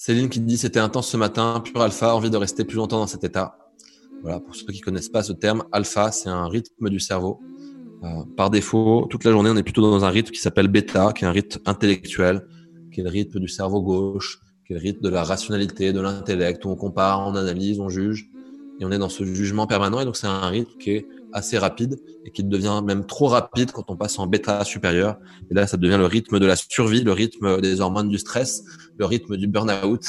Céline qui dit c'était intense ce matin, pur alpha, envie de rester plus longtemps dans cet état. Voilà, pour ceux qui connaissent pas ce terme, alpha, c'est un rythme du cerveau. Euh, par défaut, toute la journée, on est plutôt dans un rythme qui s'appelle bêta, qui est un rythme intellectuel, qui est le rythme du cerveau gauche, qui est le rythme de la rationalité, de l'intellect, où on compare, on analyse, on juge, et on est dans ce jugement permanent. Et donc, c'est un rythme qui est assez rapide et qui devient même trop rapide quand on passe en bêta supérieur. Et là, ça devient le rythme de la survie, le rythme des hormones du stress, le rythme du burn-out,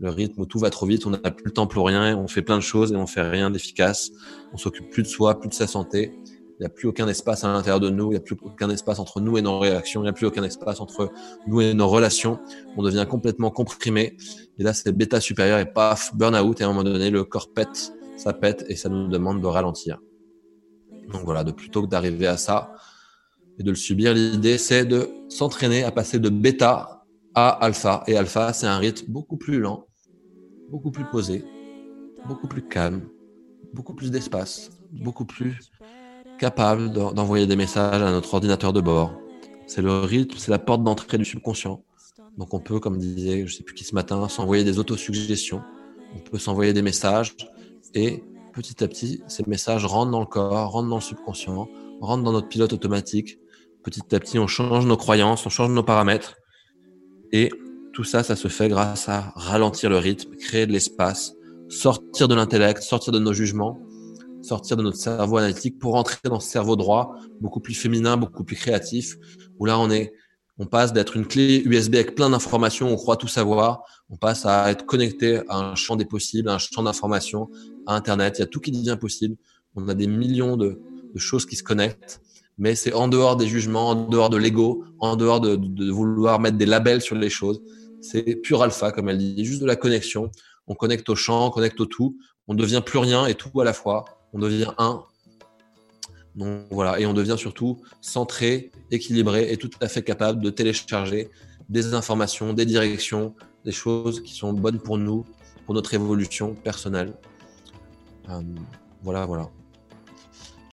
le rythme où tout va trop vite, on n'a plus le temps pour rien, on fait plein de choses et on fait rien d'efficace. On s'occupe plus de soi, plus de sa santé. Il n'y a plus aucun espace à l'intérieur de nous, il n'y a plus aucun espace entre nous et nos réactions, il n'y a plus aucun espace entre nous et nos relations. On devient complètement comprimé. Et là, c'est bêta supérieur et paf, burn-out. Et à un moment donné, le corps pète, ça pète et ça nous demande de ralentir. Donc voilà, de plutôt que d'arriver à ça et de le subir, l'idée c'est de s'entraîner à passer de bêta à alpha. Et alpha, c'est un rythme beaucoup plus lent, beaucoup plus posé, beaucoup plus calme, beaucoup plus d'espace, beaucoup plus capable d'envoyer des messages à notre ordinateur de bord. C'est le rythme, c'est la porte d'entrée du subconscient. Donc on peut, comme disait, je sais plus qui ce matin, s'envoyer des autosuggestions. On peut s'envoyer des messages et petit à petit, ces messages rentrent dans le corps, rentrent dans le subconscient, rentrent dans notre pilote automatique. Petit à petit, on change nos croyances, on change nos paramètres. Et tout ça, ça se fait grâce à ralentir le rythme, créer de l'espace, sortir de l'intellect, sortir de nos jugements, sortir de notre cerveau analytique pour rentrer dans ce cerveau droit, beaucoup plus féminin, beaucoup plus créatif, où là, on est on passe d'être une clé USB avec plein d'informations, on croit tout savoir, on passe à être connecté à un champ des possibles, à un champ d'informations, à Internet. Il y a tout qui devient possible. On a des millions de, choses qui se connectent, mais c'est en dehors des jugements, en dehors de l'ego, en dehors de, vouloir mettre des labels sur les choses. C'est pur alpha, comme elle dit, juste de la connexion. On connecte au champ, on connecte au tout. On devient plus rien et tout à la fois. On devient un donc voilà, et on devient surtout centré, équilibré et tout à fait capable de télécharger des informations, des directions, des choses qui sont bonnes pour nous, pour notre évolution personnelle. Euh, voilà, voilà.